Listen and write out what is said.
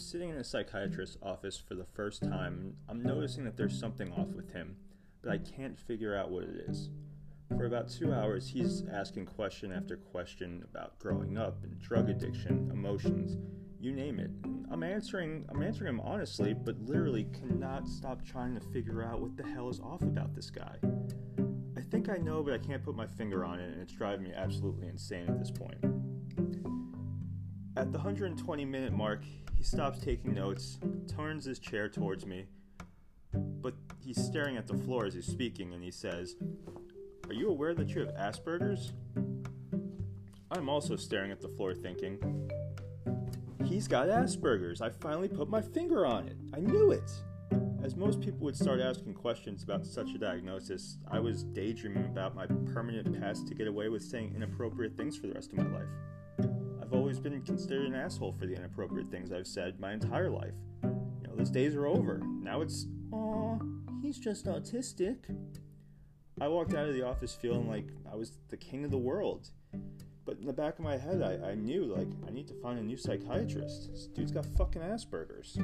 sitting in a psychiatrist's office for the first time, and I'm noticing that there's something off with him, but I can't figure out what it is. For about two hours, he's asking question after question about growing up and drug addiction, emotions, you name it. I'm answering, I'm answering him honestly, but literally cannot stop trying to figure out what the hell is off about this guy. I think I know, but I can't put my finger on it, and it's driving me absolutely insane at this point. At the 120 minute mark, he stops taking notes, turns his chair towards me, but he's staring at the floor as he's speaking, and he says, Are you aware that you have Asperger's? I'm also staring at the floor thinking, He's got Asperger's. I finally put my finger on it. I knew it. As most people would start asking questions about such a diagnosis, I was daydreaming about my permanent past to get away with saying inappropriate things for the rest of my life. Been considered an asshole for the inappropriate things I've said my entire life. You know, those days are over. Now it's, aw, he's just autistic. I walked out of the office feeling like I was the king of the world. But in the back of my head, I, I knew, like, I need to find a new psychiatrist. This dude's got fucking Asperger's.